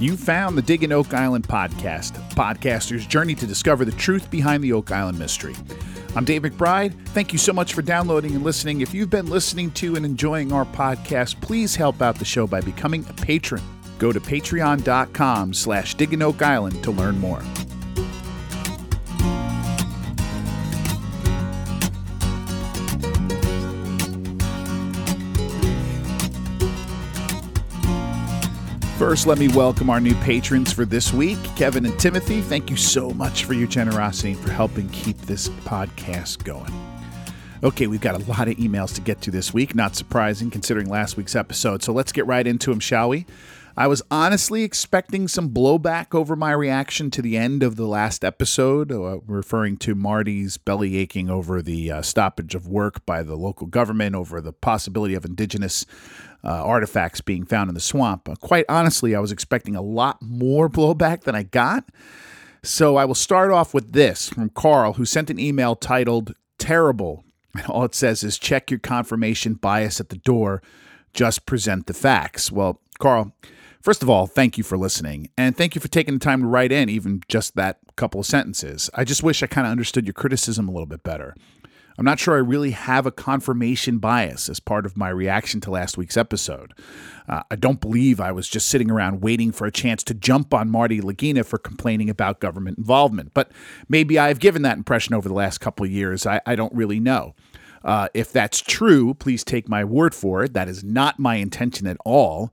You found the Digging Oak Island podcast, podcaster's journey to discover the truth behind the Oak Island mystery. I'm Dave McBride. Thank you so much for downloading and listening. If you've been listening to and enjoying our podcast, please help out the show by becoming a patron. Go to patreon.com slash oak island to learn more. First, let me welcome our new patrons for this week, Kevin and Timothy. Thank you so much for your generosity and for helping keep this podcast going. Okay, we've got a lot of emails to get to this week. Not surprising considering last week's episode. So let's get right into them, shall we? I was honestly expecting some blowback over my reaction to the end of the last episode, uh, referring to Marty's belly aching over the uh, stoppage of work by the local government over the possibility of indigenous uh, artifacts being found in the swamp. Uh, quite honestly, I was expecting a lot more blowback than I got. So I will start off with this from Carl, who sent an email titled Terrible. And all it says is check your confirmation bias at the door, just present the facts. Well, Carl, First of all, thank you for listening, and thank you for taking the time to write in even just that couple of sentences. I just wish I kind of understood your criticism a little bit better. I'm not sure I really have a confirmation bias as part of my reaction to last week's episode. Uh, I don't believe I was just sitting around waiting for a chance to jump on Marty Lagina for complaining about government involvement, but maybe I've given that impression over the last couple of years. I, I don't really know. Uh, if that's true, please take my word for it. That is not my intention at all.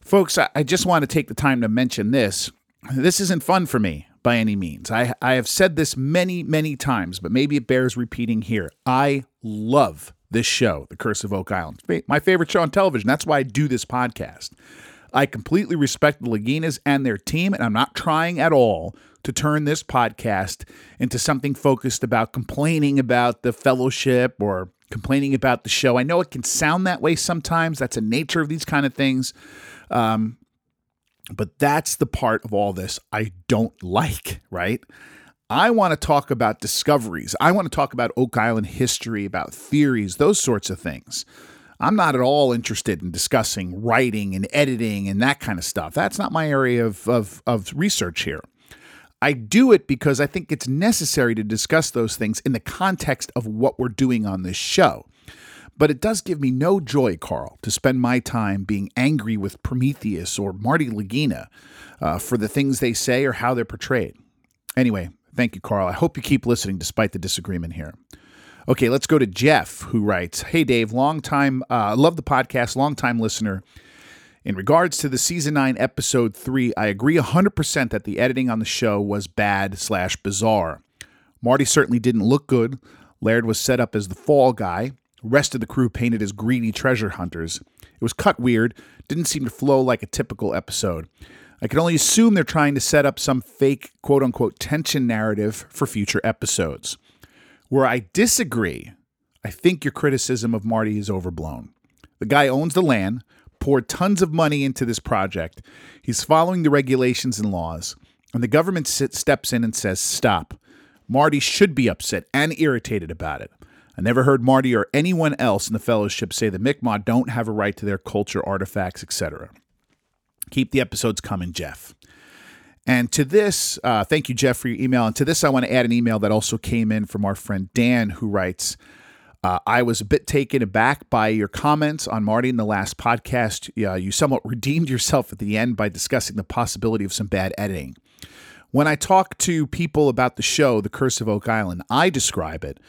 Folks, I just want to take the time to mention this. This isn't fun for me by any means. I, I have said this many, many times, but maybe it bears repeating here. I love this show, The Curse of Oak Island. My favorite show on television. That's why I do this podcast. I completely respect the Laginas and their team, and I'm not trying at all to turn this podcast into something focused about complaining about the fellowship or complaining about the show. I know it can sound that way sometimes. That's a nature of these kind of things. Um, but that's the part of all this I don't like, right? I want to talk about discoveries. I want to talk about Oak Island history, about theories, those sorts of things. I'm not at all interested in discussing writing and editing and that kind of stuff. That's not my area of, of, of research here. I do it because I think it's necessary to discuss those things in the context of what we're doing on this show. But it does give me no joy, Carl, to spend my time being angry with Prometheus or Marty Lagina uh, for the things they say or how they're portrayed. Anyway, thank you, Carl. I hope you keep listening despite the disagreement here. Okay, let's go to Jeff, who writes Hey, Dave, long time, uh, love the podcast, long time listener. In regards to the season 9 episode 3, I agree 100% that the editing on the show was bad slash bizarre. Marty certainly didn't look good. Laird was set up as the fall guy rest of the crew painted as greedy treasure hunters. It was cut weird, didn't seem to flow like a typical episode. I can only assume they're trying to set up some fake quote unquote tension narrative for future episodes. Where I disagree, I think your criticism of Marty is overblown. The guy owns the land, poured tons of money into this project. He's following the regulations and laws, and the government sit, steps in and says, Stop. Marty should be upset and irritated about it. I never heard Marty or anyone else in the fellowship say the Mi'kmaq don't have a right to their culture, artifacts, etc. Keep the episodes coming, Jeff. And to this, uh, thank you, Jeff, for your email. And to this, I want to add an email that also came in from our friend Dan, who writes, uh, I was a bit taken aback by your comments on Marty in the last podcast. Uh, you somewhat redeemed yourself at the end by discussing the possibility of some bad editing. When I talk to people about the show, The Curse of Oak Island, I describe it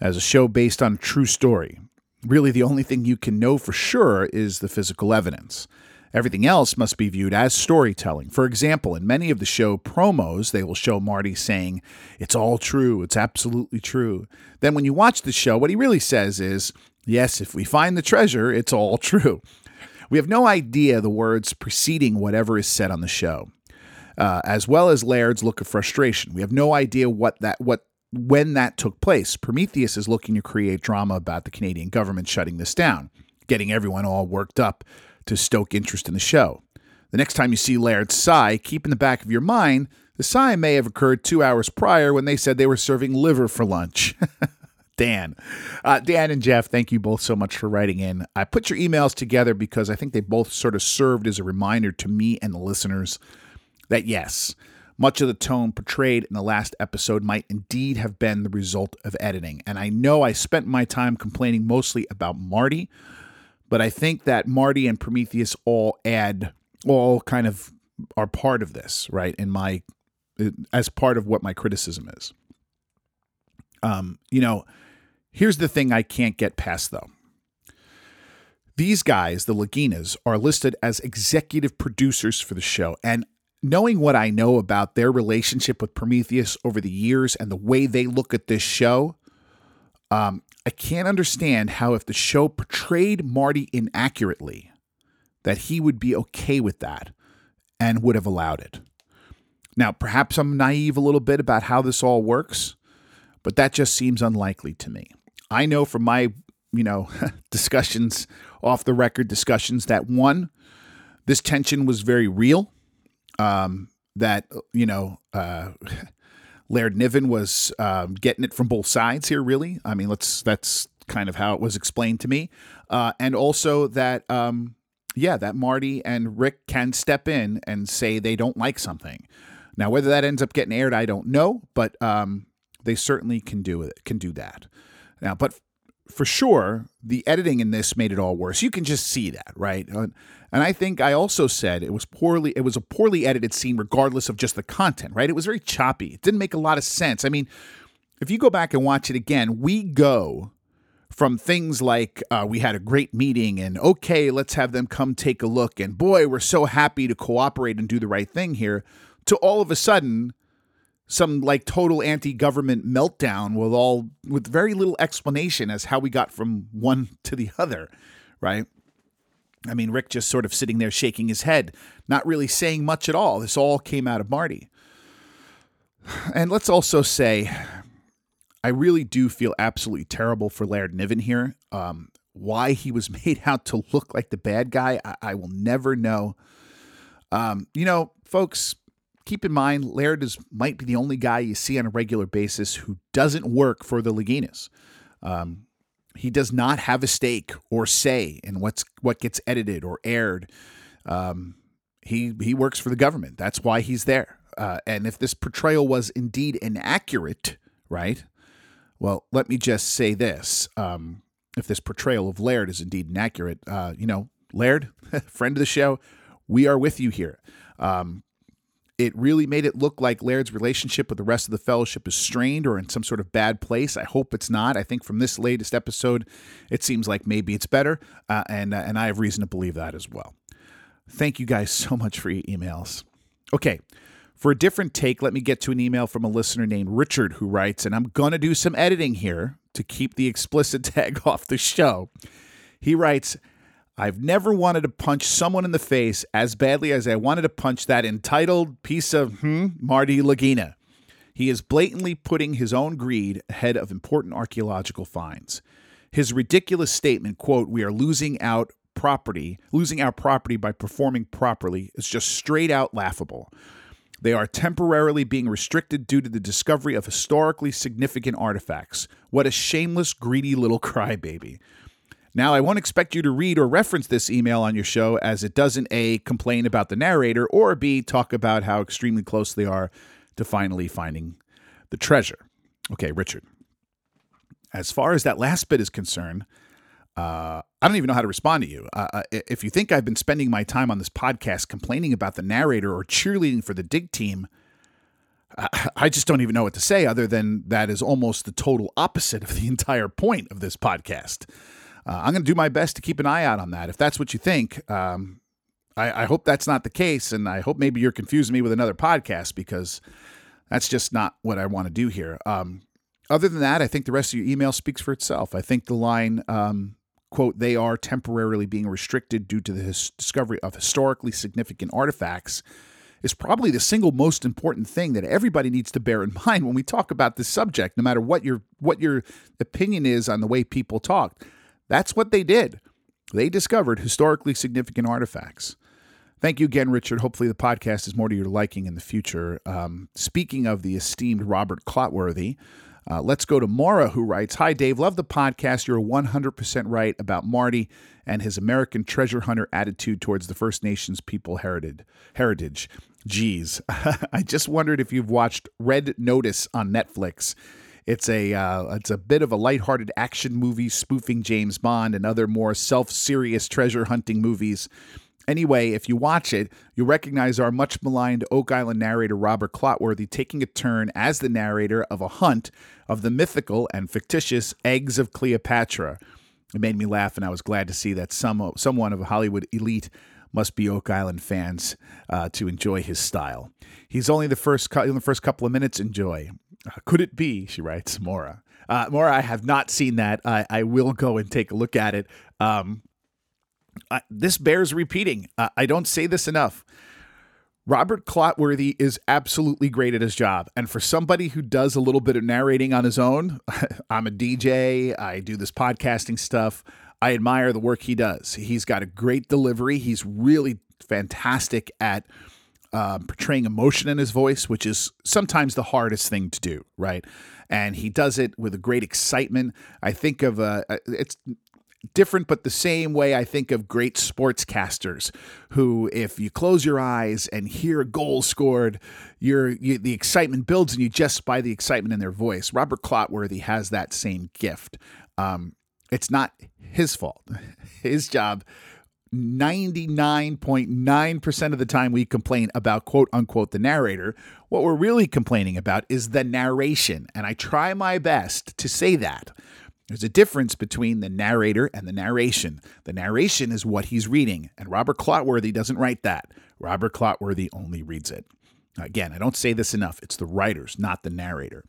as a show based on a true story. Really, the only thing you can know for sure is the physical evidence. Everything else must be viewed as storytelling. For example, in many of the show promos, they will show Marty saying, It's all true, it's absolutely true. Then when you watch the show, what he really says is, Yes, if we find the treasure, it's all true. We have no idea the words preceding whatever is said on the show. Uh, as well as Laird's look of frustration. We have no idea what that what when that took place. Prometheus is looking to create drama about the Canadian government shutting this down, getting everyone all worked up to stoke interest in the show. The next time you see Laird's sigh, keep in the back of your mind the sigh may have occurred two hours prior when they said they were serving liver for lunch. Dan. Uh, Dan and Jeff, thank you both so much for writing in. I put your emails together because I think they both sort of served as a reminder to me and the listeners that yes, much of the tone portrayed in the last episode might indeed have been the result of editing. And I know I spent my time complaining mostly about Marty, but I think that Marty and Prometheus all add, all kind of are part of this, right? In my, as part of what my criticism is. Um, you know, here's the thing I can't get past though. These guys, the Laginas, are listed as executive producers for the show. And knowing what I know about their relationship with Prometheus over the years and the way they look at this show, um, I can't understand how, if the show portrayed Marty inaccurately, that he would be okay with that and would have allowed it. Now, perhaps I'm naive a little bit about how this all works, but that just seems unlikely to me. I know from my, you know, discussions, off the record discussions, that one, this tension was very real. Um, that, you know, uh, Laird Niven was um, getting it from both sides here, really. I mean, let's, that's kind of how it was explained to me. Uh, and also that, um, yeah, that Marty and Rick can step in and say they don't like something. Now, whether that ends up getting aired, I don't know, but um, they certainly can do it. Can do that. Now, but for sure, the editing in this made it all worse. You can just see that, right? Uh, and I think I also said it was poorly. It was a poorly edited scene, regardless of just the content, right? It was very choppy. It didn't make a lot of sense. I mean, if you go back and watch it again, we go from things like uh, we had a great meeting and okay, let's have them come take a look, and boy, we're so happy to cooperate and do the right thing here, to all of a sudden some like total anti-government meltdown with all with very little explanation as how we got from one to the other, right? I mean, Rick just sort of sitting there shaking his head, not really saying much at all. This all came out of Marty. And let's also say, I really do feel absolutely terrible for Laird Niven here. Um, why he was made out to look like the bad guy, I, I will never know. Um, you know, folks, keep in mind, Laird is might be the only guy you see on a regular basis who doesn't work for the Laginas. Um, he does not have a stake or say in what's what gets edited or aired. Um, he he works for the government. That's why he's there. Uh, and if this portrayal was indeed inaccurate, right? Well, let me just say this: um, if this portrayal of Laird is indeed inaccurate, uh, you know, Laird, friend of the show, we are with you here. Um, it really made it look like Laird's relationship with the rest of the fellowship is strained or in some sort of bad place. I hope it's not. I think from this latest episode, it seems like maybe it's better, uh, and uh, and I have reason to believe that as well. Thank you guys so much for your emails. Okay, for a different take, let me get to an email from a listener named Richard who writes, and I'm gonna do some editing here to keep the explicit tag off the show. He writes. I've never wanted to punch someone in the face as badly as I wanted to punch that entitled piece of hmm, Marty Lagina. He is blatantly putting his own greed ahead of important archaeological finds. His ridiculous statement, quote, we are losing out property, losing our property by performing properly, is just straight out laughable. They are temporarily being restricted due to the discovery of historically significant artifacts. What a shameless, greedy little crybaby. Now, I won't expect you to read or reference this email on your show as it doesn't A, complain about the narrator, or B, talk about how extremely close they are to finally finding the treasure. Okay, Richard. As far as that last bit is concerned, uh, I don't even know how to respond to you. Uh, uh if you think I've been spending my time on this podcast complaining about the narrator or cheerleading for the dig team, I just don't even know what to say other than that is almost the total opposite of the entire point of this podcast uh, I'm going to do my best to keep an eye out on that. If that's what you think, um, I, I, hope that's not the case. And I hope maybe you're confusing me with another podcast because that's just not what I want to do here. Um, other than that, I think the rest of your email speaks for itself. I think the line, um, quote, they are temporarily being restricted due to the his- discovery of historically significant artifacts is probably the single most important thing that everybody needs to bear in mind when we talk about this subject, no matter what your what your opinion is on the way people talk. That's what they did. They discovered historically significant artifacts. Thank you again, Richard. Hopefully, the podcast is more to your liking in the future. Um, speaking of the esteemed Robert Clotworthy, Uh, let's go to Maura, who writes Hi, Dave. Love the podcast. You're 100% right about Marty and his American treasure hunter attitude towards the First Nations people heritage. heritage. Geez, I just wondered if you've watched Red Notice on Netflix. It's a uh, it's a bit of a lighthearted action movie spoofing James Bond and other more self-serious treasure hunting movies. Anyway, if you watch it, you'll recognize our much maligned Oak Island narrator Robert Clotworthy taking a turn as the narrator of a hunt of the mythical and fictitious eggs of Cleopatra. It made me laugh, and I was glad to see that some someone of Hollywood elite must be Oak Island fans uh, to enjoy his style. He's only the first in the first couple of minutes. Enjoy. Uh, could it be? She writes, Mora. Uh, Mora, I have not seen that. I, I will go and take a look at it. Um, I, this bears repeating. Uh, I don't say this enough. Robert Clotworthy is absolutely great at his job. And for somebody who does a little bit of narrating on his own, I'm a DJ, I do this podcasting stuff. I admire the work he does. He's got a great delivery. He's really fantastic at uh, portraying emotion in his voice, which is sometimes the hardest thing to do, right? And he does it with a great excitement. I think of uh, it's different but the same way I think of great sportscasters who if you close your eyes and hear a goal scored you're you, the excitement builds and you just by the excitement in their voice Robert Clotworthy has that same gift um, it's not his fault his job 99.9% of the time we complain about quote unquote the narrator what we're really complaining about is the narration and I try my best to say that there's a difference between the narrator and the narration. The narration is what he's reading, and Robert Clotworthy doesn't write that. Robert Clotworthy only reads it. Again, I don't say this enough. It's the writers, not the narrator.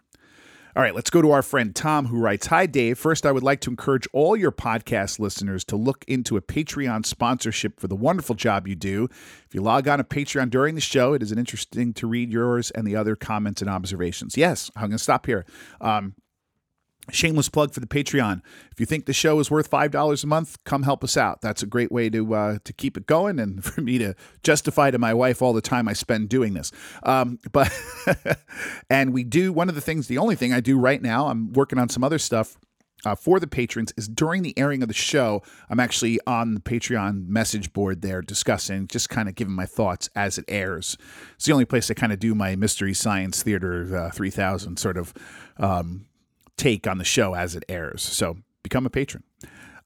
All right, let's go to our friend Tom, who writes Hi, Dave. First, I would like to encourage all your podcast listeners to look into a Patreon sponsorship for the wonderful job you do. If you log on to Patreon during the show, it is interesting to read yours and the other comments and observations. Yes, I'm going to stop here. Um, Shameless plug for the Patreon. If you think the show is worth five dollars a month, come help us out. That's a great way to uh, to keep it going, and for me to justify to my wife all the time I spend doing this. Um, but and we do one of the things. The only thing I do right now, I'm working on some other stuff uh, for the patrons is during the airing of the show, I'm actually on the Patreon message board there discussing, just kind of giving my thoughts as it airs. It's the only place I kind of do my Mystery Science Theater uh, 3000 sort of um, take on the show as it airs. So become a patron.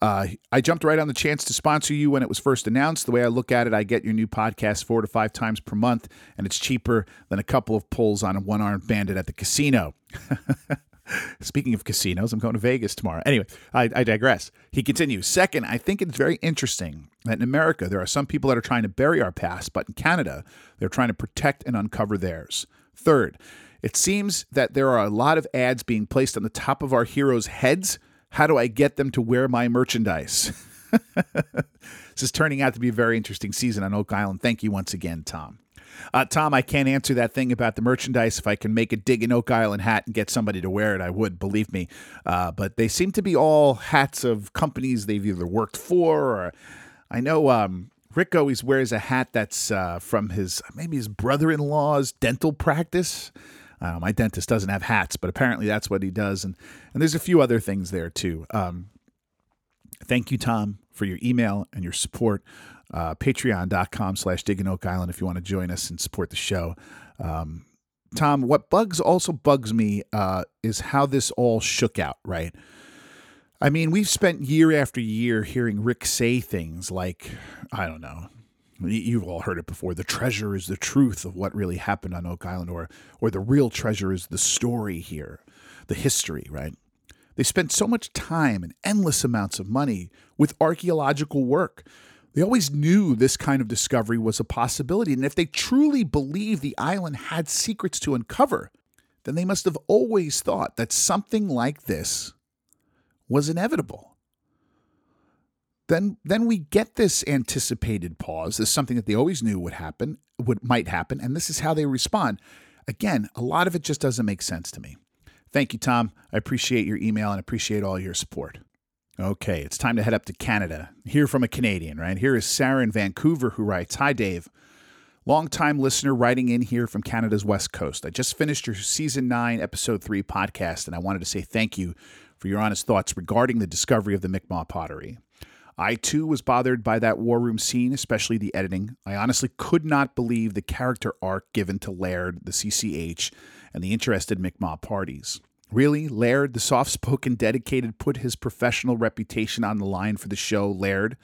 Uh, I jumped right on the chance to sponsor you when it was first announced. The way I look at it, I get your new podcast four to five times per month, and it's cheaper than a couple of pulls on a one armed bandit at the casino. Speaking of casinos, I'm going to Vegas tomorrow. Anyway, I, I, digress. He continues. Second, I think it's very interesting that in America, there are some people that are trying to bury our past, but in Canada, they're trying to protect and uncover theirs. Third, it seems that there are a lot of ads being placed on the top of our heroes' heads. How do I get them to wear my merchandise? this is turning out to be a very interesting season on Oak Island. Thank you once again, Tom. Uh, Tom, I can't answer that thing about the merchandise. If I can make a Digging Oak Island hat and get somebody to wear it, I would, believe me. Uh, but they seem to be all hats of companies they've either worked for or I know um, Rick always wears a hat that's uh, from his maybe his brother in law's dental practice. Uh, my dentist doesn't have hats, but apparently that's what he does. And, and there's a few other things there too. Um, thank you, Tom, for your email and your support. Uh, Patreon.com slash Digging Oak Island if you want to join us and support the show. Um, Tom, what bugs also bugs me uh, is how this all shook out, right? I mean, we've spent year after year hearing Rick say things like, I don't know, You've all heard it before. The treasure is the truth of what really happened on Oak Island, or or the real treasure is the story here, the history, right? They spent so much time and endless amounts of money with archaeological work. They always knew this kind of discovery was a possibility, and if they truly believed the island had secrets to uncover, then they must have always thought that something like this was inevitable then then we get this anticipated pause. This is something that they always knew would happen, would might happen, and this is how they respond. Again, a lot of it just doesn't make sense to me. Thank you, Tom. I appreciate your email and appreciate all your support. Okay, it's time to head up to Canada. Hear from a Canadian, right? Here is Sarah in Vancouver who writes Hi, Dave. Longtime listener writing in here from Canada's West Coast. I just finished your season 9, episode 3 podcast, and I wanted to say thank you for your honest thoughts regarding the discovery of the Mi'kmaq pottery. I too was bothered by that war room scene, especially the editing. I honestly could not believe the character arc given to Laird, the CCH, and the interested Mi'kmaq parties. Really, Laird, the soft spoken, dedicated, put his professional reputation on the line for the show, Laird?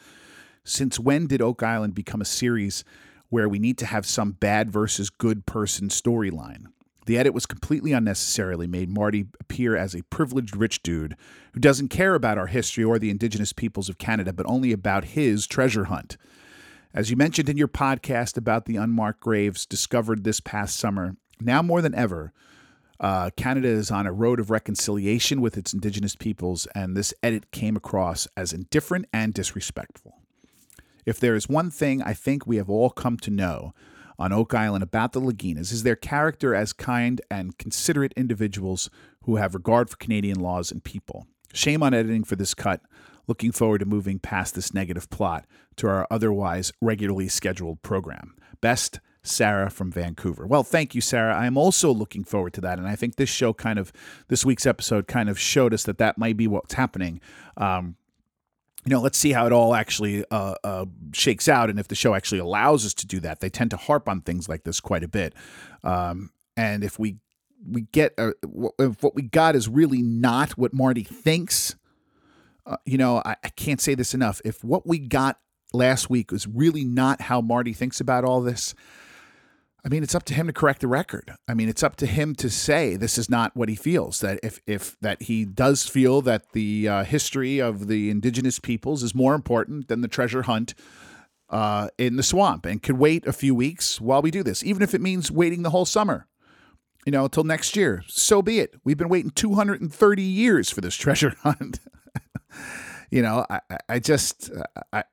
Since when did Oak Island become a series where we need to have some bad versus good person storyline? The edit was completely unnecessarily made Marty appear as a privileged rich dude who doesn't care about our history or the indigenous peoples of Canada, but only about his treasure hunt. As you mentioned in your podcast about the unmarked graves discovered this past summer, now more than ever, uh, Canada is on a road of reconciliation with its Indigenous peoples, and this edit came across as indifferent and disrespectful. If there is one thing I think we have all come to know on Oak Island about the Laginas, is their character as kind and considerate individuals who have regard for Canadian laws and people. Shame on editing for this cut. Looking forward to moving past this negative plot to our otherwise regularly scheduled program. Best, Sarah from Vancouver. Well, thank you, Sarah. I am also looking forward to that, and I think this show kind of, this week's episode kind of showed us that that might be what's happening. Um, you know, let's see how it all actually uh, uh, shakes out, and if the show actually allows us to do that. They tend to harp on things like this quite a bit, um, and if we we get uh, if what we got is really not what Marty thinks, uh, you know, I, I can't say this enough. If what we got last week was really not how Marty thinks about all this, I mean, it's up to him to correct the record. I mean, it's up to him to say this is not what he feels. That if if that he does feel that the uh, history of the indigenous peoples is more important than the treasure hunt uh, in the swamp, and could wait a few weeks while we do this, even if it means waiting the whole summer, you know, until next year. So be it. We've been waiting 230 years for this treasure hunt. you know, I, I just, I,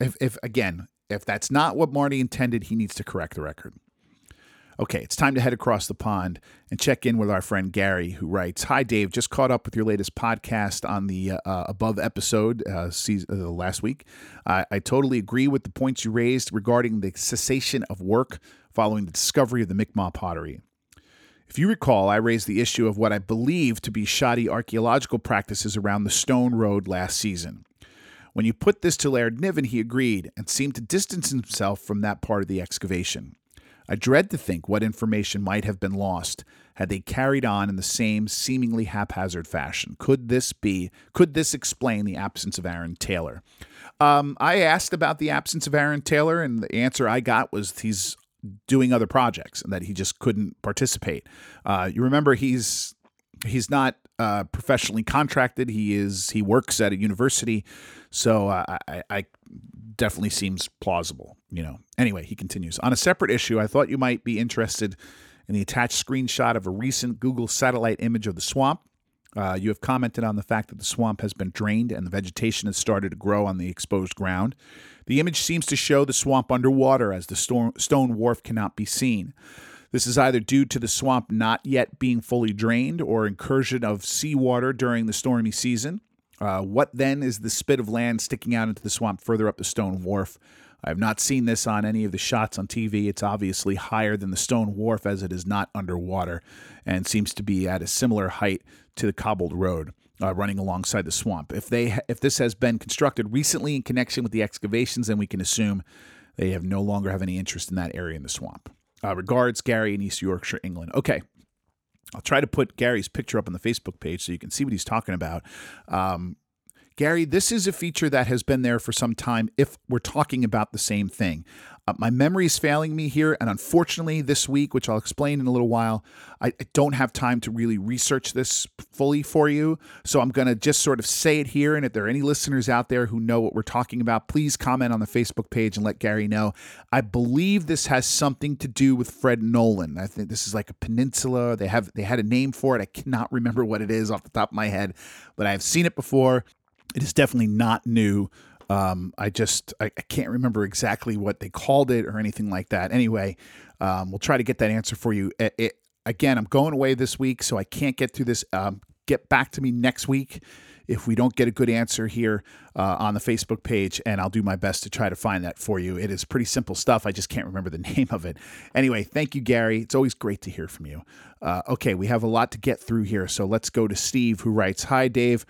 if, if again, if that's not what Marty intended, he needs to correct the record. Okay, it's time to head across the pond and check in with our friend Gary, who writes Hi, Dave. Just caught up with your latest podcast on the uh, above episode uh, season, uh, last week. I totally agree with the points you raised regarding the cessation of work following the discovery of the Mi'kmaq pottery. If you recall, I raised the issue of what I believe to be shoddy archaeological practices around the Stone Road last season. When you put this to Laird Niven, he agreed and seemed to distance himself from that part of the excavation. I dread to think what information might have been lost had they carried on in the same seemingly haphazard fashion. Could this be, could this explain the absence of Aaron Taylor? Um, I asked about the absence of Aaron Taylor, and the answer I got was he's doing other projects and that he just couldn't participate. Uh, you remember he's he's not uh, professionally contracted. He is he works at a university, so uh, I, I definitely seems plausible. You know. Anyway, he continues on a separate issue. I thought you might be interested in the attached screenshot of a recent Google satellite image of the swamp. Uh, you have commented on the fact that the swamp has been drained and the vegetation has started to grow on the exposed ground. The image seems to show the swamp underwater as the stone wharf cannot be seen. This is either due to the swamp not yet being fully drained or incursion of seawater during the stormy season. Uh, what then is the spit of land sticking out into the swamp further up the stone wharf? I have not seen this on any of the shots on TV. It's obviously higher than the stone wharf as it is not underwater and seems to be at a similar height to the cobbled road. Uh, running alongside the swamp. If they if this has been constructed recently in connection with the excavations, then we can assume they have no longer have any interest in that area in the swamp. Uh, regards, Gary in East Yorkshire, England. Okay, I'll try to put Gary's picture up on the Facebook page so you can see what he's talking about. Um, Gary, this is a feature that has been there for some time if we're talking about the same thing. Uh, my memory is failing me here, and unfortunately, this week, which I'll explain in a little while, I, I don't have time to really research this fully for you. So I'm going to just sort of say it here. And if there are any listeners out there who know what we're talking about, please comment on the Facebook page and let Gary know. I believe this has something to do with Fred Nolan. I think this is like a peninsula. They have they had a name for it. I cannot remember what it is off the top of my head, but I've seen it before. It is definitely not new. Um, I just I, I, can't remember exactly what they called it or anything like that. Anyway, um, we'll try to get that answer for you. It, it, again, I'm going away this week, so I can't get through this. Um, get back to me next week if we don't get a good answer here uh, on the Facebook page, and I'll do my best to try to find that for you. It is pretty simple stuff. I just can't remember the name of it. Anyway, thank you, Gary. It's always great to hear from you. Uh, okay, we have a lot to get through here, so let's go to Steve, who writes Hi, Dave.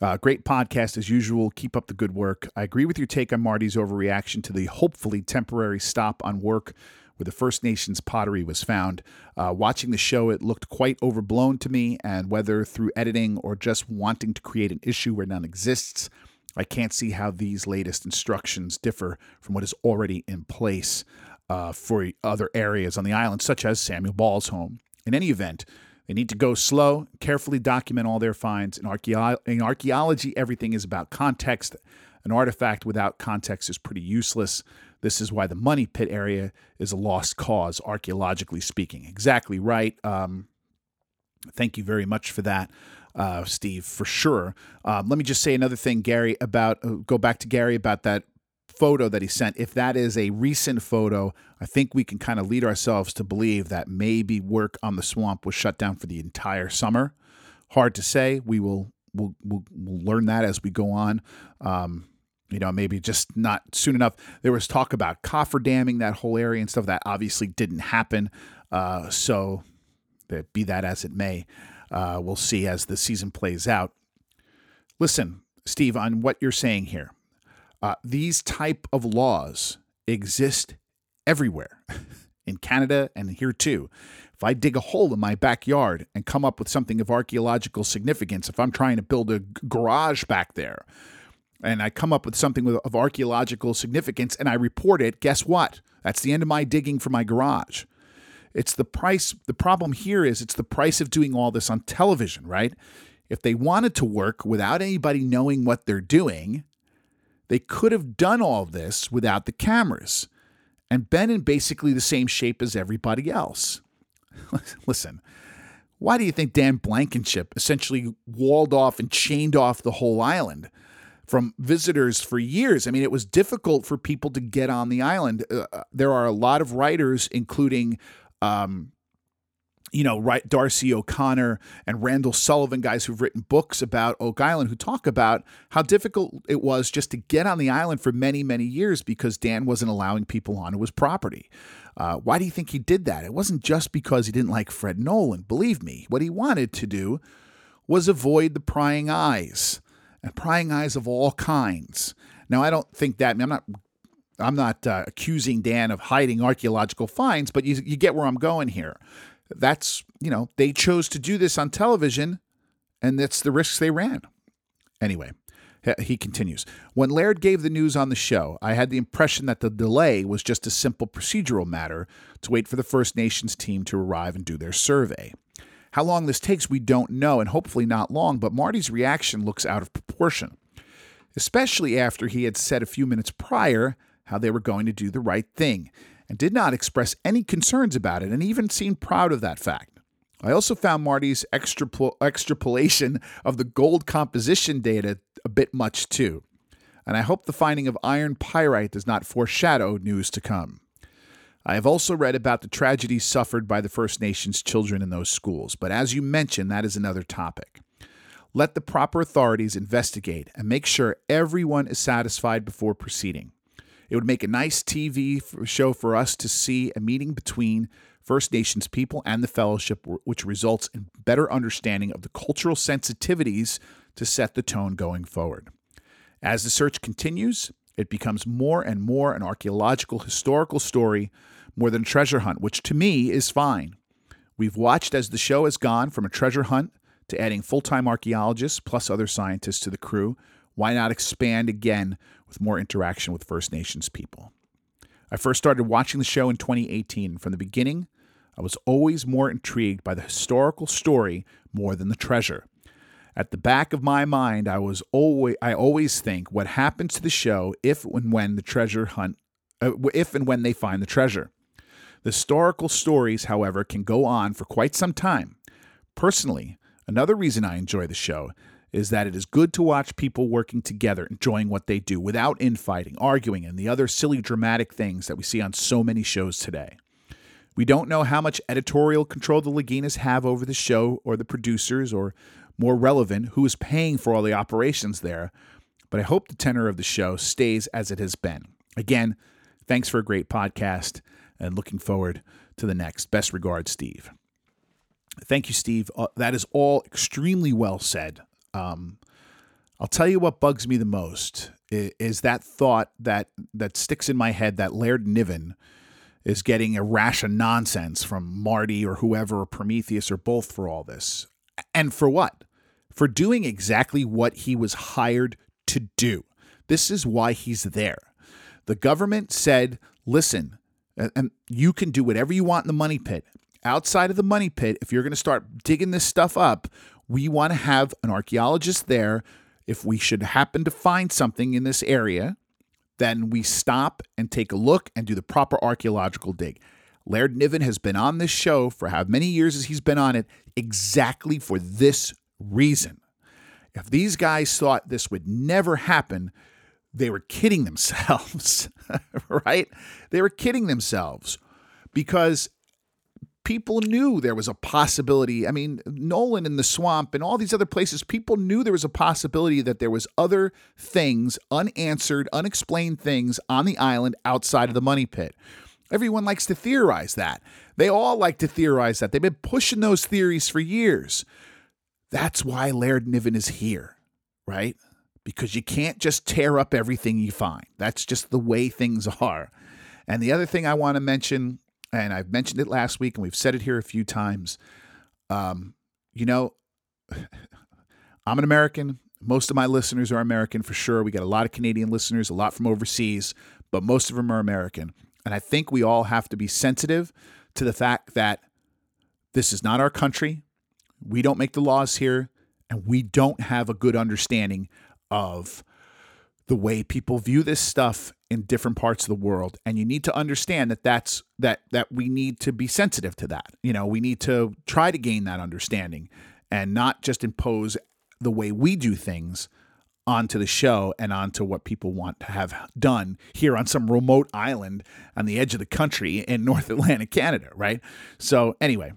Uh, great podcast as usual. Keep up the good work. I agree with your take on Marty's overreaction to the hopefully temporary stop on work where the First Nations pottery was found. Uh, watching the show, it looked quite overblown to me, and whether through editing or just wanting to create an issue where none exists, I can't see how these latest instructions differ from what is already in place uh, for other areas on the island, such as Samuel Ball's home. In any event, they need to go slow, carefully document all their finds. In, in archaeology, everything is about context. An artifact without context is pretty useless. This is why the money pit area is a lost cause, archaeologically speaking. Exactly right. Um, thank you very much for that. Uh, Steve, for sure. Um, let me just say another thing, Gary, about uh, go back to Gary about that photo that he sent. If that is a recent photo, I think we can kind of lead ourselves to believe that maybe work on the swamp was shut down for the entire summer. Hard to say. We will we'll, we'll, we'll learn that as we go on. Um, you know, maybe just not soon enough. There was talk about coffer damming that whole area and stuff. That obviously didn't happen. Uh, so, be that as it may, uh, we'll see as the season plays out. Listen, Steve, on what you're saying here, uh, these type of laws exist everywhere in Canada and here too. If I dig a hole in my backyard and come up with something of archaeological significance, if I'm trying to build a garage back there, and I come up with something of archaeological significance and I report it, guess what? That's the end of my digging for my garage. It's the price. The problem here is it's the price of doing all this on television, right? If they wanted to work without anybody knowing what they're doing, they could have done all this without the cameras and been in basically the same shape as everybody else. Listen, why do you think Dan Blankenship essentially walled off and chained off the whole island? from visitors for years. I mean, it was difficult for people to get on the island. Uh, uh, there are a lot of writers, including. Um, you know, right, D'Arcy O'Connor and Randall Sullivan, guys who've written books about Oak Island, who talk about how difficult it was just to get on the island for many, many years because Dan wasn't allowing people onto his property. Uh, why do you think he did that? It wasn't just because he didn't like Fred Nolan. Believe me, what he wanted to do was avoid the prying eyes and prying eyes of all kinds. Now, I don't think that. I'm not. I'm not uh, accusing Dan of hiding archaeological finds, but you, you get where I'm going here. That's you know they chose to do this on television, and that's the risks they ran. Anyway, he continues. When Laird gave the news on the show, I had the impression that the delay was just a simple procedural matter to wait for the First Nations team to arrive and do their survey. How long this takes, we don't know, and hopefully not long, but Marty's reaction looks out of proportion, especially after he had said a few minutes prior how they were going to do the right thing and did not express any concerns about it and even seemed proud of that fact. I also found Marty's extrapol- extrapolation of the gold composition data a bit much too, and I hope the finding of iron pyrite does not foreshadow news to come. I have also read about the tragedies suffered by the First Nations children in those schools, but as you mentioned, that is another topic. Let the proper authorities investigate and make sure everyone is satisfied before proceeding. It would make a nice TV show for us to see a meeting between First Nations people and the fellowship, which results in better understanding of the cultural sensitivities to set the tone going forward. As the search continues, it becomes more and more an archaeological historical story more than a treasure hunt, which to me is fine. We've watched as the show has gone from a treasure hunt to adding full time archaeologists plus other scientists to the crew. Why not expand again with more interaction with First Nations people? I first started watching the show in 2018. From the beginning, I was always more intrigued by the historical story more than the treasure. At the back of my mind, I was always I always think what happens to the show if and when the treasure hunt uh, if and when they find the treasure. The historical stories, however, can go on for quite some time. Personally, another reason I enjoy the show is that it is good to watch people working together, enjoying what they do without infighting, arguing, and the other silly dramatic things that we see on so many shows today. We don't know how much editorial control the Laginas have over the show or the producers or more relevant who is paying for all the operations there. But I hope the tenor of the show stays as it has been. Again, thanks for a great podcast and looking forward to the next. Best regards, Steve. Thank you, Steve. Uh, that is all extremely well said. Um, I'll tell you what bugs me the most is, that thought that that sticks in my head that Laird Niven is getting a rash of nonsense from Marty or whoever or Prometheus or both for all this. And for what? For doing exactly what he was hired to do. This is why he's there. The government said, listen, and you can do whatever you want in the money pit. Outside of the money pit, if you're going to start digging this stuff up, we want to have an archaeologist there. If we should happen to find something in this area, then we stop and take a look and do the proper archaeological dig. Laird Niven has been on this show for how many years as he's been on it exactly for this reason. If these guys thought this would never happen, they were kidding themselves, right? They were kidding themselves because people knew there was a possibility. I mean, Nolan in the swamp and all these other places, people knew there was a possibility that there was other things, unanswered, unexplained things on the island outside of the money pit. Everyone likes to theorize that. They all like to theorize that. They've been pushing those theories for years. That's why Laird Niven is here, right? Because you can't just tear up everything you find. That's just the way things are. And the other thing I want to mention, and I've mentioned it last week and we've said it here a few times, um, you know, I'm an American. Most of my listeners are American for sure. We got a lot of Canadian listeners, a lot from overseas, but most of them are American. And I think we all have to be sensitive to the fact that this is not our country. We don't make the laws here, and we don't have a good understanding of the way people view this stuff in different parts of the world and you need to understand that that's that that we need to be sensitive to that you know we need to try to gain that understanding and not just impose the way we do things onto the show and onto what people want to have done here on some remote island on the edge of the country in North Atlantic, Canada, right? So, anyway,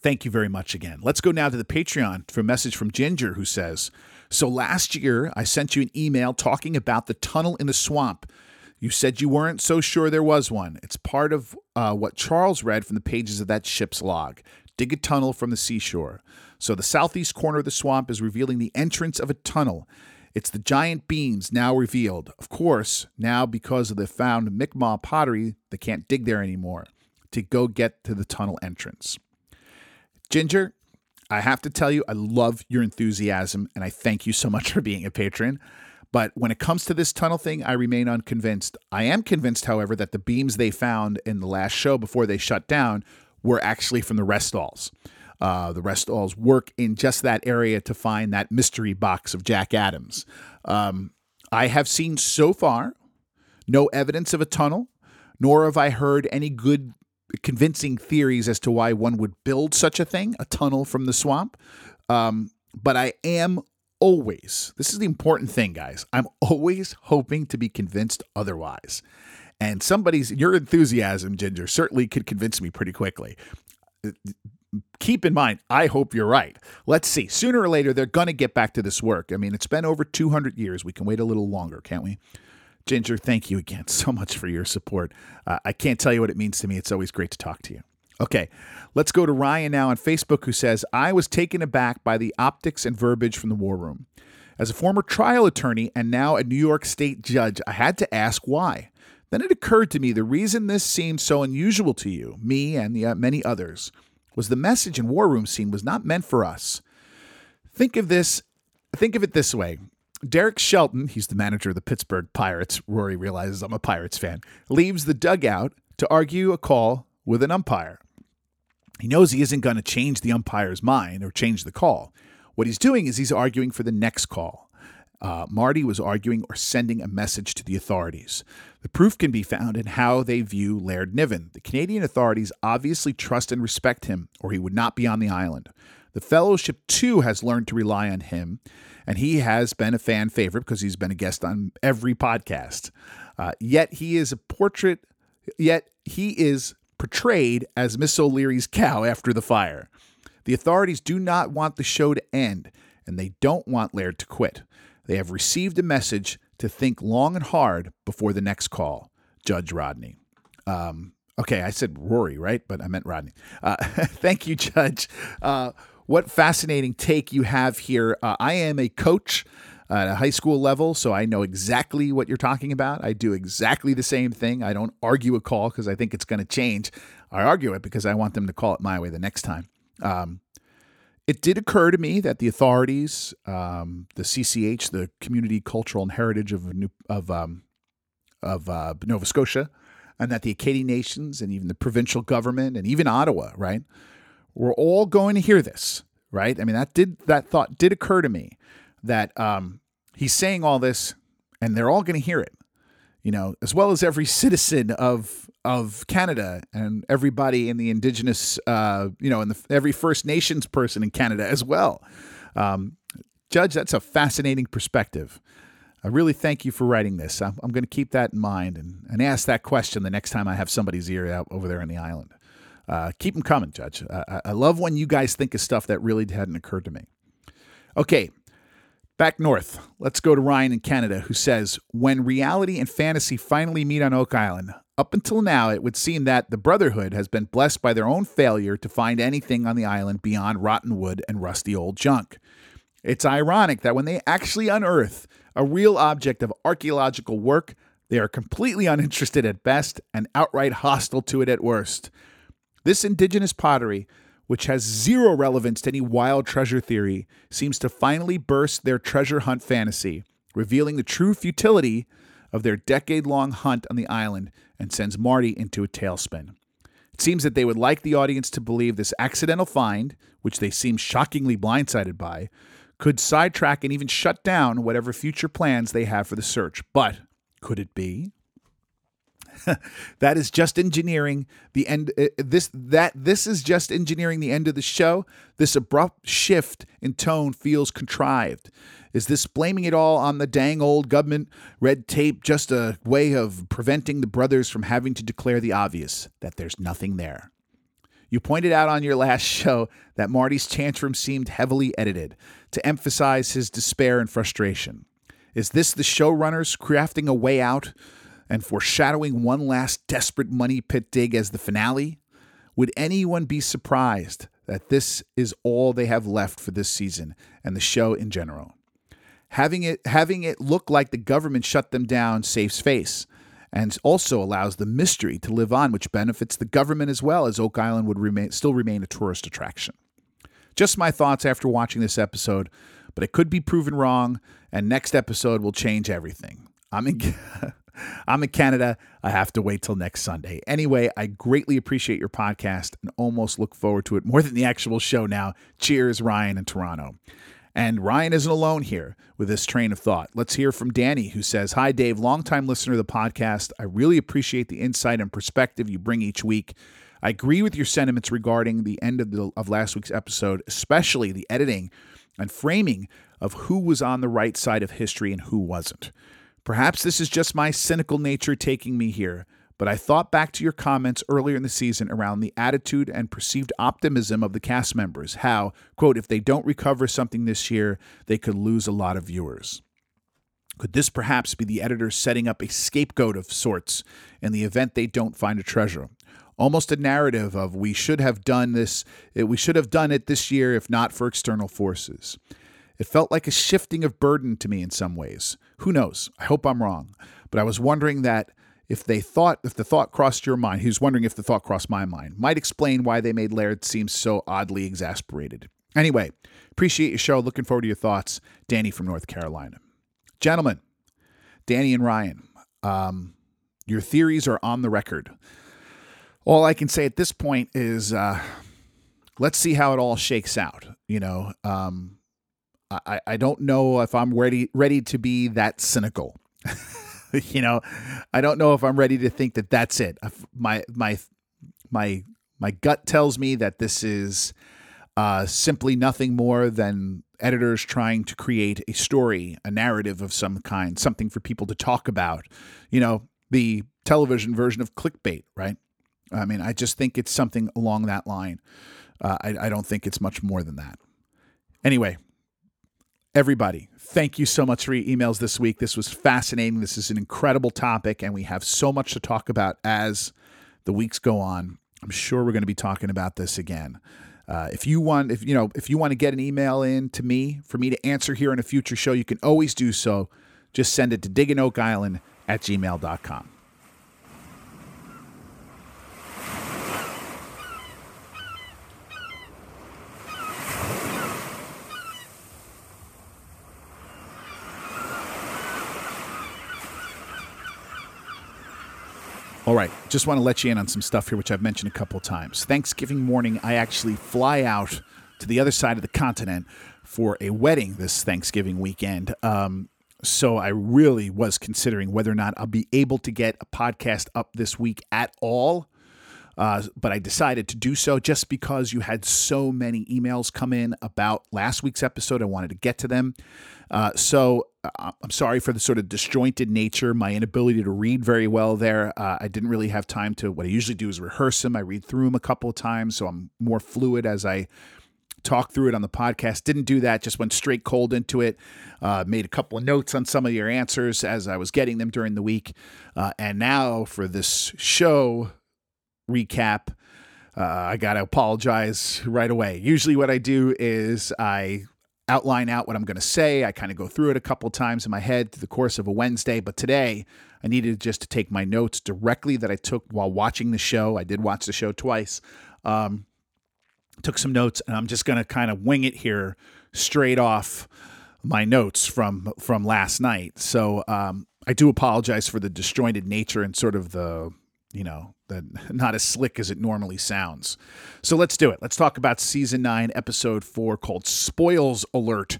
thank you very much again. Let's go now to the Patreon for a message from Ginger who says, So last year I sent you an email talking about the tunnel in the swamp. You said you weren't so sure there was one. It's part of uh, what Charles read from the pages of that ship's log. Dig a tunnel from the seashore. So the southeast corner of the swamp is revealing the entrance of a tunnel. It's the giant beams now revealed. Of course, now because of the found Mi'kmaq pottery, they can't dig there anymore to go get to the tunnel entrance. Ginger, I have to tell you, I love your enthusiasm and I thank you so much for being a patron. But when it comes to this tunnel thing, I remain unconvinced. I am convinced, however, that the beams they found in the last show before they shut down were actually from the Restalls. Uh, the Restalls work in just that area to find that mystery box of Jack Adams. Um, I have seen so far no evidence of a tunnel, nor have I heard any good, convincing theories as to why one would build such a thing, a tunnel from the swamp. Um, but I am always, this is the important thing, guys, I'm always hoping to be convinced otherwise. And somebody's, your enthusiasm, Ginger, certainly could convince me pretty quickly keep in mind, I hope you're right. Let's see. Sooner or later, they're going to get back to this work. I mean, it's been over 200 years. We can wait a little longer, can't we? Ginger, thank you again so much for your support. Uh, I can't tell you what it means to me. It's always great to talk to you. Okay, let's go to Ryan now on Facebook who says, I was taken aback by the optics and verbiage from the war room. As a former trial attorney and now a New York State judge, I had to ask why. Then it occurred to me the reason this seemed so unusual to you, me and the, uh, many others, was the message in War Room Scene was not meant for us. Think of this, think of it this way. Derek Shelton, he's the manager of the Pittsburgh Pirates. Rory realizes I'm a Pirates fan. Leaves the dugout to argue a call with an umpire. He knows he isn't going to change the umpire's mind or change the call. What he's doing is he's arguing for the next call. Uh, Marty was arguing or sending a message to the authorities. The proof can be found in how they view Laird Niven. The Canadian authorities obviously trust and respect him, or he would not be on the island. The Fellowship, too, has learned to rely on him, and he has been a fan favorite because he's been a guest on every podcast. Uh, yet he is a portrait, yet he is portrayed as Miss O'Leary's cow after the fire. The authorities do not want the show to end, and they don't want Laird to quit. They have received a message to think long and hard before the next call. Judge Rodney. Um, okay, I said Rory, right? But I meant Rodney. Uh, thank you, Judge. Uh, what fascinating take you have here. Uh, I am a coach at a high school level, so I know exactly what you're talking about. I do exactly the same thing. I don't argue a call because I think it's going to change. I argue it because I want them to call it my way the next time. Um, it did occur to me that the authorities, um, the CCH, the Community Cultural and Heritage of New, of um, of uh, Nova Scotia, and that the Acadian nations and even the provincial government and even Ottawa, right, we're all going to hear this, right? I mean, that did that thought did occur to me that um, he's saying all this, and they're all going to hear it, you know, as well as every citizen of of Canada and everybody in the Indigenous, uh, you know, and every First Nations person in Canada as well. Um, Judge, that's a fascinating perspective. I really thank you for writing this. I'm, I'm going to keep that in mind and, and ask that question the next time I have somebody's ear out over there on the island. Uh, keep them coming, Judge. I, I love when you guys think of stuff that really hadn't occurred to me. Okay, Back north, let's go to Ryan in Canada, who says When reality and fantasy finally meet on Oak Island, up until now, it would seem that the Brotherhood has been blessed by their own failure to find anything on the island beyond rotten wood and rusty old junk. It's ironic that when they actually unearth a real object of archaeological work, they are completely uninterested at best and outright hostile to it at worst. This indigenous pottery which has zero relevance to any wild treasure theory, seems to finally burst their treasure hunt fantasy, revealing the true futility of their decade long hunt on the island and sends Marty into a tailspin. It seems that they would like the audience to believe this accidental find, which they seem shockingly blindsided by, could sidetrack and even shut down whatever future plans they have for the search. But could it be? that is just engineering the end uh, this that this is just engineering the end of the show. This abrupt shift in tone feels contrived. Is this blaming it all on the dang old government red tape just a way of preventing the brothers from having to declare the obvious that there's nothing there? You pointed out on your last show that Marty's tantrum seemed heavily edited to emphasize his despair and frustration. Is this the showrunners crafting a way out and foreshadowing one last desperate money pit dig as the finale? Would anyone be surprised that this is all they have left for this season and the show in general? Having it having it look like the government shut them down saves face and also allows the mystery to live on, which benefits the government as well as Oak Island would remain still remain a tourist attraction. Just my thoughts after watching this episode, but it could be proven wrong, and next episode will change everything. I'm in, I'm in Canada. I have to wait till next Sunday. Anyway, I greatly appreciate your podcast and almost look forward to it more than the actual show now. Cheers, Ryan in Toronto. And Ryan isn't alone here with this train of thought. Let's hear from Danny, who says Hi, Dave, longtime listener of the podcast. I really appreciate the insight and perspective you bring each week. I agree with your sentiments regarding the end of, the, of last week's episode, especially the editing and framing of who was on the right side of history and who wasn't. Perhaps this is just my cynical nature taking me here, but I thought back to your comments earlier in the season around the attitude and perceived optimism of the cast members. How, quote, if they don't recover something this year, they could lose a lot of viewers. Could this perhaps be the editors setting up a scapegoat of sorts in the event they don't find a treasure? Almost a narrative of we should have done this, eh, we should have done it this year if not for external forces. It felt like a shifting of burden to me in some ways. Who knows? I hope I'm wrong. But I was wondering that if they thought, if the thought crossed your mind, he was wondering if the thought crossed my mind, might explain why they made Laird seem so oddly exasperated. Anyway, appreciate your show. Looking forward to your thoughts. Danny from North Carolina. Gentlemen, Danny and Ryan, um, your theories are on the record. All I can say at this point is uh, let's see how it all shakes out. You know, um, I, I don't know if I'm ready ready to be that cynical. you know, I don't know if I'm ready to think that that's it. My my my my gut tells me that this is uh, simply nothing more than editors trying to create a story, a narrative of some kind, something for people to talk about. You know, the television version of clickbait, right? I mean, I just think it's something along that line. Uh, I, I don't think it's much more than that. Anyway, everybody, thank you so much for your emails this week. This was fascinating. This is an incredible topic, and we have so much to talk about as the weeks go on. I'm sure we're going to be talking about this again. Uh, if you want, if you know, if you want to get an email in to me for me to answer here in a future show, you can always do so. Just send it to digging oak island at gmail.com. All right, just want to let you in on some stuff here, which I've mentioned a couple times. Thanksgiving morning, I actually fly out to the other side of the continent for a wedding this Thanksgiving weekend. Um, so I really was considering whether or not I'll be able to get a podcast up this week at all. Uh, but I decided to do so just because you had so many emails come in about last week's episode. I wanted to get to them. Uh, so uh, I'm sorry for the sort of disjointed nature, my inability to read very well there. Uh, I didn't really have time to. What I usually do is rehearse them. I read through them a couple of times, so I'm more fluid as I talk through it on the podcast. Didn't do that. Just went straight cold into it. Uh, made a couple of notes on some of your answers as I was getting them during the week. Uh, and now for this show recap. Uh, I got to apologize right away. Usually, what I do is I outline out what I'm going to say. I kind of go through it a couple times in my head through the course of a Wednesday, but today I needed just to take my notes directly that I took while watching the show. I did watch the show twice. Um, took some notes, and I'm just going to kind of wing it here straight off my notes from from last night. So um, I do apologize for the disjointed nature and sort of the you know, the, not as slick as it normally sounds. So let's do it. Let's talk about season nine, episode four, called Spoils Alert.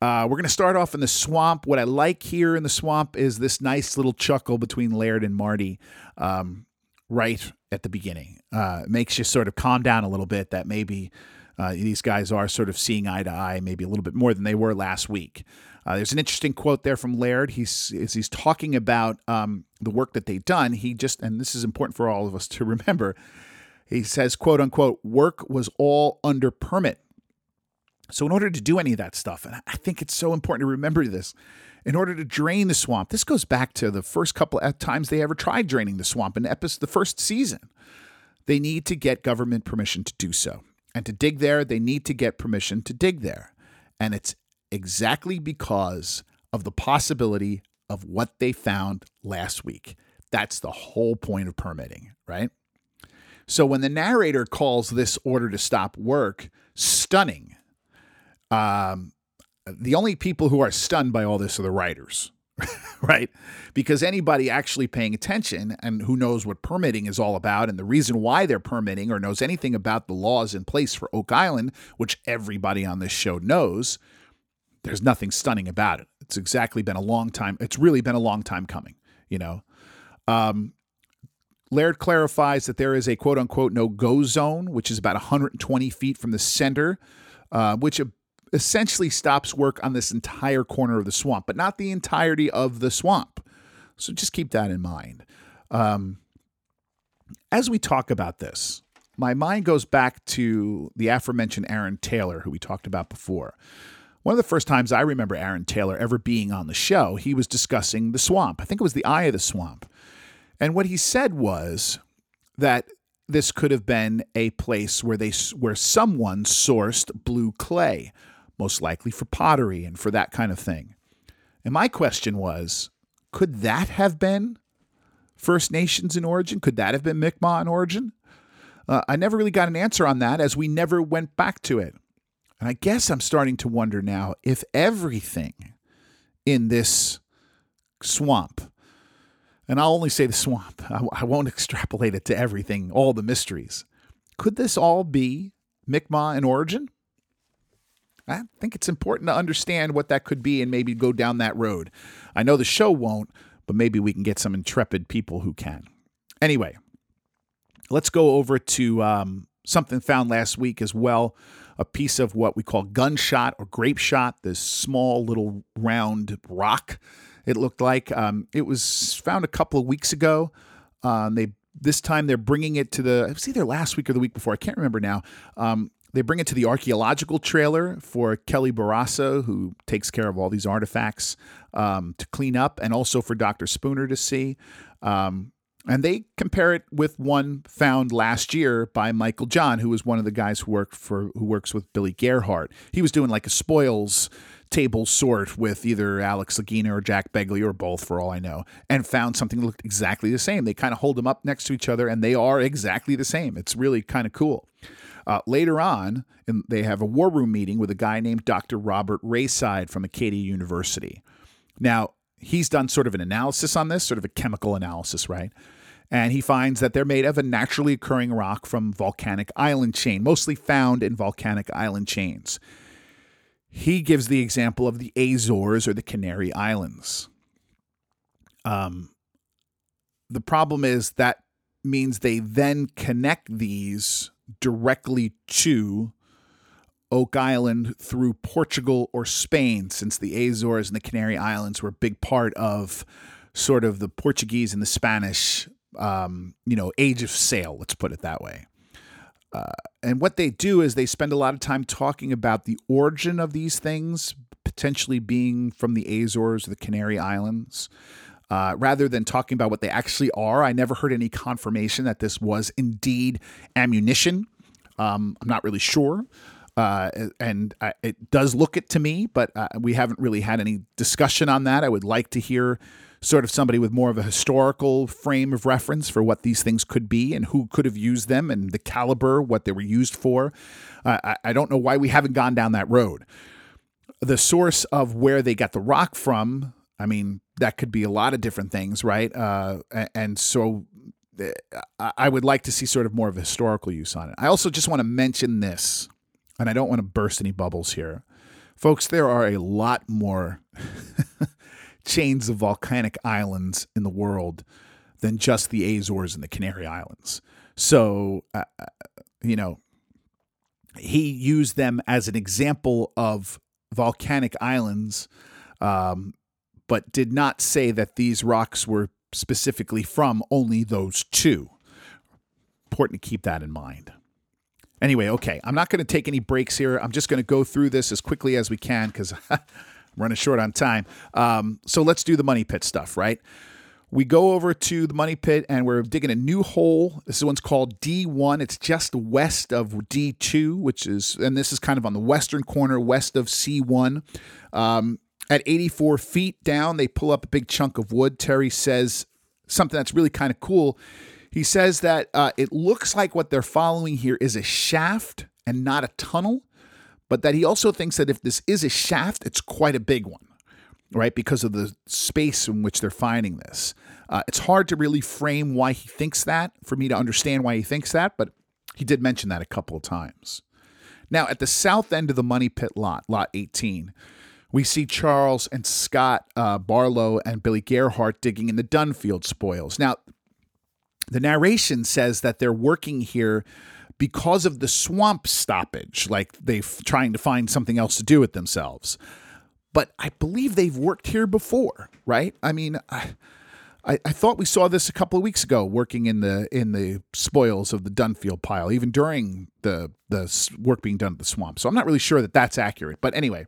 Uh, we're going to start off in the swamp. What I like here in the swamp is this nice little chuckle between Laird and Marty um, right at the beginning. Uh, makes you sort of calm down a little bit that maybe uh, these guys are sort of seeing eye to eye, maybe a little bit more than they were last week. Uh, there's an interesting quote there from Laird. He's he's talking about um, the work that they've done. He just, and this is important for all of us to remember. He says, "quote unquote," work was all under permit. So in order to do any of that stuff, and I think it's so important to remember this, in order to drain the swamp, this goes back to the first couple of times they ever tried draining the swamp in the first season. They need to get government permission to do so. And to dig there, they need to get permission to dig there. And it's exactly because of the possibility of what they found last week. That's the whole point of permitting, right? So when the narrator calls this order to stop work stunning, um, the only people who are stunned by all this are the writers, right? Because anybody actually paying attention and who knows what permitting is all about and the reason why they're permitting or knows anything about the laws in place for Oak Island, which everybody on this show knows, there's nothing stunning about it. It's exactly been a long time. It's really been a long time coming, you know. Um, Laird clarifies that there is a quote unquote no go zone, which is about 120 feet from the center, uh, which essentially stops work on this entire corner of the swamp, but not the entirety of the swamp. So just keep that in mind. Um, as we talk about this, my mind goes back to the aforementioned Aaron Taylor, who we talked about before. One of the first times I remember Aaron Taylor ever being on the show, he was discussing the swamp. I think it was the eye of the swamp. And what he said was that this could have been a place where they where someone sourced blue clay, most likely for pottery and for that kind of thing. And my question was, could that have been First Nations in origin? Could that have been Mi'kmaq in origin? Uh, I never really got an answer on that as we never went back to it. And I guess I'm starting to wonder now if everything in this swamp, and I'll only say the swamp, I, won't extrapolate it to everything, all the mysteries. Could this all be Mi'kmaq in origin? I think it's important to understand what that could be and maybe go down that road. I know the show won't, but maybe we can get some intrepid people who can. Anyway, let's go over to um, something found last week as well a piece of what we call gunshot or grape shot, this small little round rock. It looked like um, it was found a couple of weeks ago. Um, they this time they're bringing it to the it was either last week or the week before I can't remember now. Um, they bring it to the archaeological trailer for Kelly Barrasso, who takes care of all these artifacts, um, to clean up, and also for Dr. Spooner to see. Um, and they compare it with one found last year by Michael John, who was one of the guys who worked for who works with Billy Gerhardt. He was doing like a spoils table sort with either Alex Lagina or Jack Begley or both, for all I know, and found something that looked exactly the same. They kind of hold them up next to each other, and they are exactly the same. It's really kind of cool. Uh, later on, in, they have a war room meeting with a guy named Dr. Robert Raeside from Acadia University. Now, he's done sort of an analysis on this, sort of a chemical analysis, right? And he finds that they're made of a naturally occurring rock from volcanic island chain, mostly found in volcanic island chains. He gives the example of the Azores or the Canary Islands. Um, the problem is that means they then connect these directly to Oak Island through Portugal or Spain, since the Azores and the Canary Islands were a big part of sort of the Portuguese and the Spanish um, you know, age of sail, let's put it that way. Uh, and what they do is they spend a lot of time talking about the origin of these things, potentially being from the Azores or the Canary Islands. Uh, rather than talking about what they actually are, I never heard any confirmation that this was indeed ammunition. Um, I'm not really sure. Uh, and uh, it does look it to me, but uh, we haven't really had any discussion on that. I would like to hear sort of somebody with more of a historical frame of reference for what these things could be and who could have used them and the caliber, what they were used for. Uh, I, I don't know why we haven't gone down that road. The source of where they got the rock from, I mean, that could be a lot of different things, right? Uh, and so uh, I would like to see sort of more of a historical use on it. I also just want to mention this, and I don't want to burst any bubbles here. Folks, there are a lot more chains of volcanic islands in the world than just the Azores and the Canary Islands. So, uh, uh, you know, he used them as an example of volcanic islands, um, but did not say that these rocks were specifically from only those two. Important to keep that in mind. Anyway, okay, I'm not going to take any breaks here. I'm just going to go through this as quickly as we can because I'm running short on time. Um, so let's do the money pit stuff, right? We go over to the money pit and we're digging a new hole. This one's called D1. It's just west of D2, which is, and this is kind of on the western corner, west of C1. Um, at 84 feet down, they pull up a big chunk of wood. Terry says something that's really kind of cool. He says that uh, it looks like what they're following here is a shaft and not a tunnel but that he also thinks that if this is a shaft, it's quite a big one, right? Because of the space in which they're finding this. Uh, it's hard to really frame why he thinks that, for me to understand why he thinks that, but he did mention that a couple of times. Now, at the south end of the money pit lot, lot 18, we see Charles and Scott uh, Barlow and Billy Gerhardt digging in the Dunfield spoils. Now, the narration says that they're working here because of the swamp stoppage, like they are trying to find something else to do with themselves. But I believe they've worked here before, right? I mean, I, I, I thought we saw this a couple of weeks ago, working in the in the spoils of the Dunfield pile, even during the the work being done at the swamp. So I'm not really sure that that's accurate. But anyway,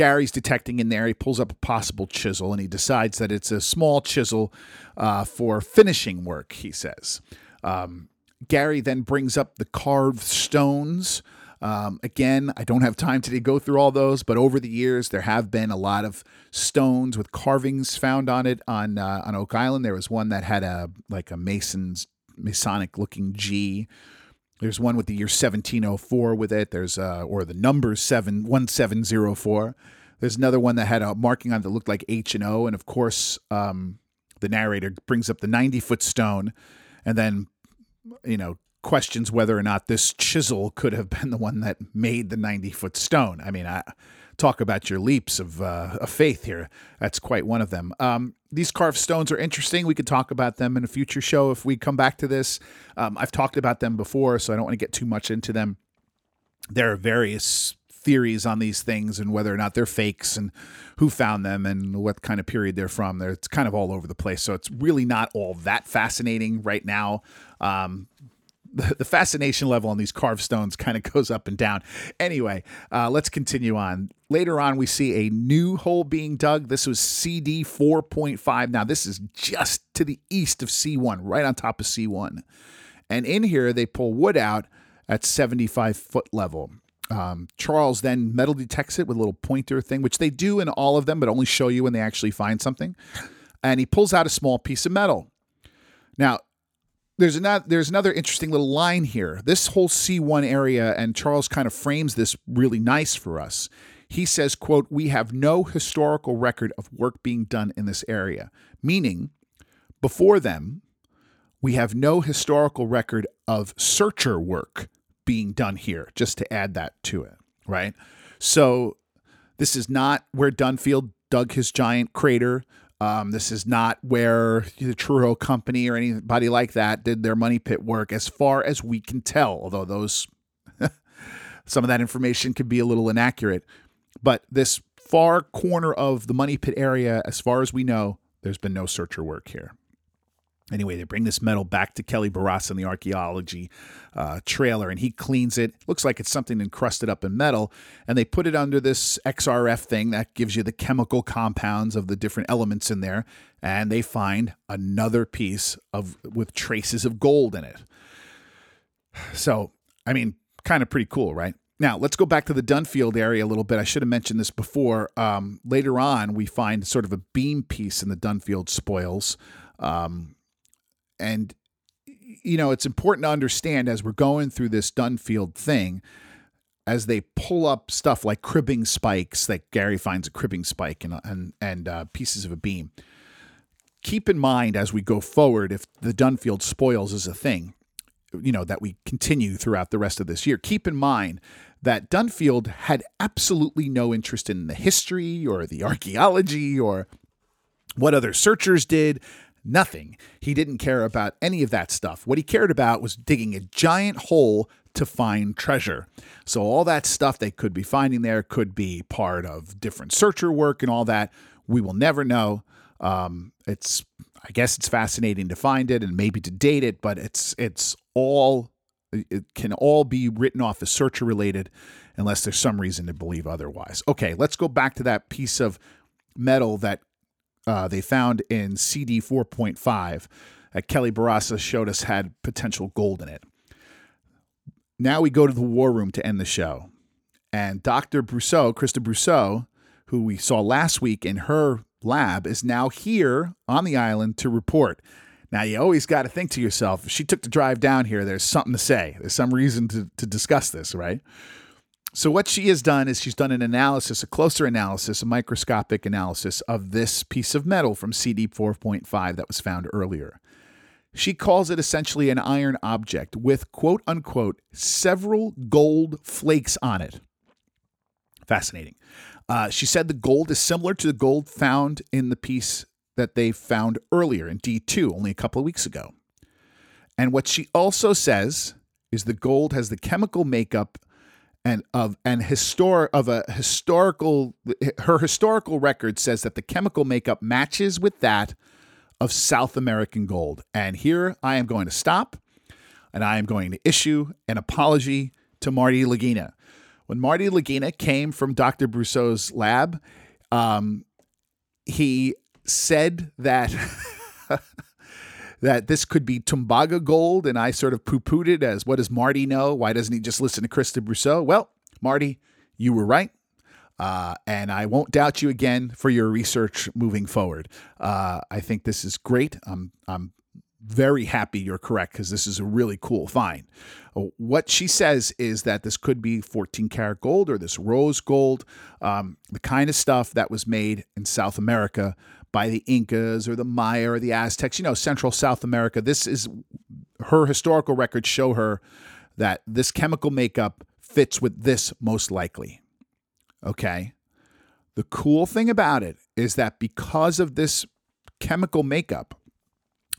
Gary's detecting in there. He pulls up a possible chisel and he decides that it's a small chisel uh, for finishing work. He says. Um, Gary then brings up the carved stones. Um, again, I don't have time today to go through all those, but over the years there have been a lot of stones with carvings found on it on uh, on Oak Island. There was one that had a like a Mason's Masonic looking G. There's one with the year 1704 with it. There's uh, or the number seven one seven zero four. There's another one that had a marking on it that looked like H and O, and of course, um, the narrator brings up the 90 foot stone, and then you know, questions whether or not this chisel could have been the one that made the 90 foot stone. I mean, I talk about your leaps of, uh, of faith here. That's quite one of them. Um, these carved stones are interesting. We could talk about them in a future show if we come back to this. Um, I've talked about them before, so I don't want to get too much into them. There are various theories on these things and whether or not they're fakes and who found them and what kind of period they're from. They're, it's kind of all over the place. So it's really not all that fascinating right now. Um, the, the fascination level on these carved stones kind of goes up and down. Anyway, uh, let's continue on. Later on, we see a new hole being dug. This was CD 4.5. Now, this is just to the east of C1, right on top of C1. And in here, they pull wood out at 75 foot level. Um, Charles then metal detects it with a little pointer thing, which they do in all of them, but only show you when they actually find something. And he pulls out a small piece of metal. Now, there's another there's another interesting little line here. This whole C1 area, and Charles kind of frames this really nice for us. He says, quote, we have no historical record of work being done in this area. Meaning, before them, we have no historical record of searcher work being done here, just to add that to it, right? So this is not where Dunfield dug his giant crater. Um, this is not where the Truro Company or anybody like that did their money pit work, as far as we can tell. Although those, some of that information could be a little inaccurate, but this far corner of the money pit area, as far as we know, there's been no searcher work here. Anyway, they bring this metal back to Kelly Barraza in the archaeology uh, trailer, and he cleans it. Looks like it's something encrusted up in metal, and they put it under this XRF thing that gives you the chemical compounds of the different elements in there, and they find another piece of with traces of gold in it. So, I mean, kind of pretty cool, right? Now, let's go back to the Dunfield area a little bit. I should have mentioned this before. Um, later on, we find sort of a beam piece in the Dunfield spoils. Um, and you know it's important to understand as we're going through this Dunfield thing as they pull up stuff like cribbing spikes like Gary finds a cribbing spike and and and uh, pieces of a beam keep in mind as we go forward if the Dunfield spoils is a thing you know that we continue throughout the rest of this year keep in mind that Dunfield had absolutely no interest in the history or the archaeology or what other searchers did Nothing. He didn't care about any of that stuff. What he cared about was digging a giant hole to find treasure. So, all that stuff they could be finding there could be part of different searcher work and all that. We will never know. Um, it's, I guess, it's fascinating to find it and maybe to date it, but it's it's all it can all be written off as searcher related unless there's some reason to believe otherwise. Okay, let's go back to that piece of metal that uh, they found in CD 4.5 that Kelly Barraza showed us had potential gold in it. Now we go to the war room to end the show. And Dr. Brosseau, Christa Brosseau, who we saw last week in her lab, is now here on the island to report. Now, you always got to think to yourself, if she took the drive down here, there's something to say. There's some reason to, to discuss this, right? So what she has done is she's done an analysis, a closer analysis, a microscopic analysis of this piece of metal from CD 4.5 that was found earlier. She calls it essentially an iron object with quote unquote several gold flakes on it. Fascinating. Uh, she said the gold is similar to the gold found in the piece that they found earlier in D2 only a couple of weeks ago. And what she also says is the gold has the chemical makeup and of and historic of a historical her historical record says that the chemical makeup matches with that of South American gold. And here I am going to stop and I am going to issue an apology to Marty Lagina. When Marty Lagina came from Dr. Brosseau's lab, um, he said that that this could be Tumbaga gold, and I sort of poo pooed it as what does Marty know? Why doesn't he just listen to Christa Brosseau? Well, Marty, you were right. Uh, and I won't doubt you again for your research moving forward. Uh, I think this is great. I'm, I'm very happy you're correct because this is a really cool find. Uh, what she says is that this could be 14 karat gold or this rose gold, um, the kind of stuff that was made in South America by the Incas or the Maya or the Aztecs, you know, Central South America. This is her historical records show her that this chemical makeup fits with this most likely. Okay. The cool thing about it is that because of this chemical makeup,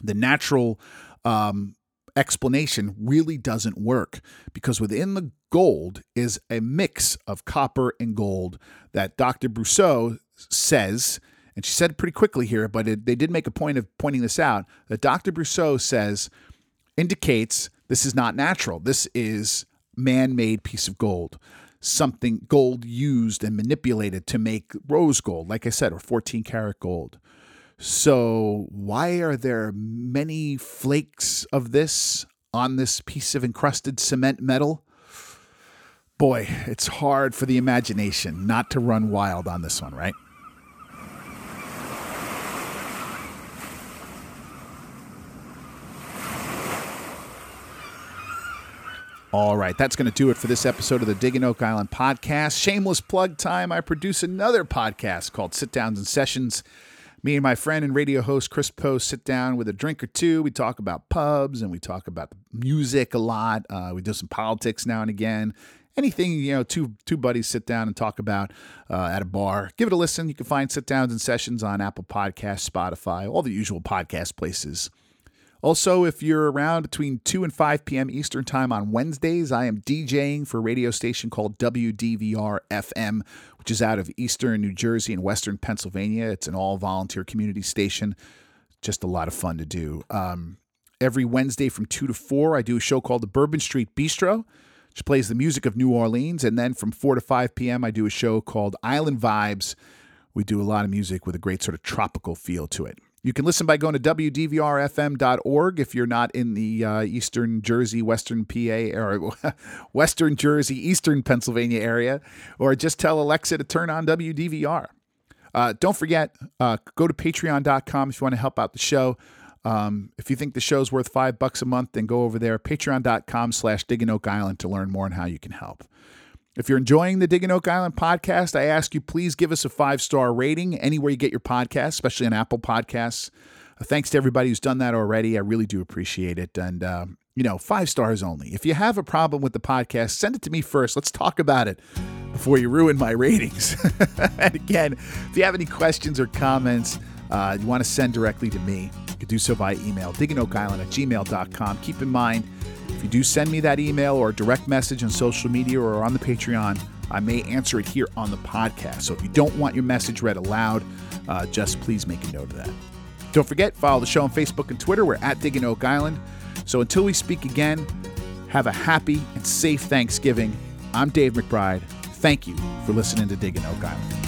the natural um, explanation really doesn't work because within the gold is a mix of copper and gold that Dr. Brosseau says and she said pretty quickly here, but it, they did make a point of pointing this out that Dr. Brosseau says indicates this is not natural. This is man made piece of gold. Something gold used and manipulated to make rose gold, like I said, or 14 karat gold. So, why are there many flakes of this on this piece of encrusted cement metal? Boy, it's hard for the imagination not to run wild on this one, right? All right, that's going to do it for this episode of the Digging Oak Island podcast. Shameless plug time. I produce another podcast called Sit Downs and Sessions. Me and my friend and radio host Chris Post sit down with a drink or two. We talk about pubs and we talk about music a lot. Uh, we do some politics now and again. Anything you know, two two buddies sit down and talk about uh, at a bar. Give it a listen. You can find sit downs and sessions on Apple Podcasts, Spotify, all the usual podcast places. Also, if you're around between 2 and 5 p.m. Eastern Time on Wednesdays, I am DJing for a radio station called WDVR FM, which is out of Eastern New Jersey and Western Pennsylvania. It's an all volunteer community station. Just a lot of fun to do. Um, every Wednesday from 2 to 4, I do a show called the Bourbon Street Bistro, which plays the music of New Orleans. And then from 4 to 5 p.m., I do a show called Island Vibes. We do a lot of music with a great sort of tropical feel to it. You can listen by going to WDVRFM.org if you're not in the uh, Eastern Jersey, Western PA, or Western Jersey, Eastern Pennsylvania area, or just tell Alexa to turn on WDVR. Uh, don't forget, uh, go to patreon.com if you want to help out the show. Um, if you think the show's worth five bucks a month, then go over there, patreon.com slash digging oak island to learn more on how you can help. If you're enjoying the Digging Oak Island podcast, I ask you please give us a five star rating anywhere you get your podcast, especially on Apple Podcasts. Uh, thanks to everybody who's done that already. I really do appreciate it. And, uh, you know, five stars only. If you have a problem with the podcast, send it to me first. Let's talk about it before you ruin my ratings. and again, if you have any questions or comments, uh, you want to send directly to me, you can do so by email, diggingoakisland at gmail.com. Keep in mind, if you do send me that email or a direct message on social media or on the Patreon, I may answer it here on the podcast. So if you don't want your message read aloud, uh, just please make a note of that. Don't forget, follow the show on Facebook and Twitter. We're at Digging Oak Island. So until we speak again, have a happy and safe Thanksgiving. I'm Dave McBride. Thank you for listening to Digging Oak Island.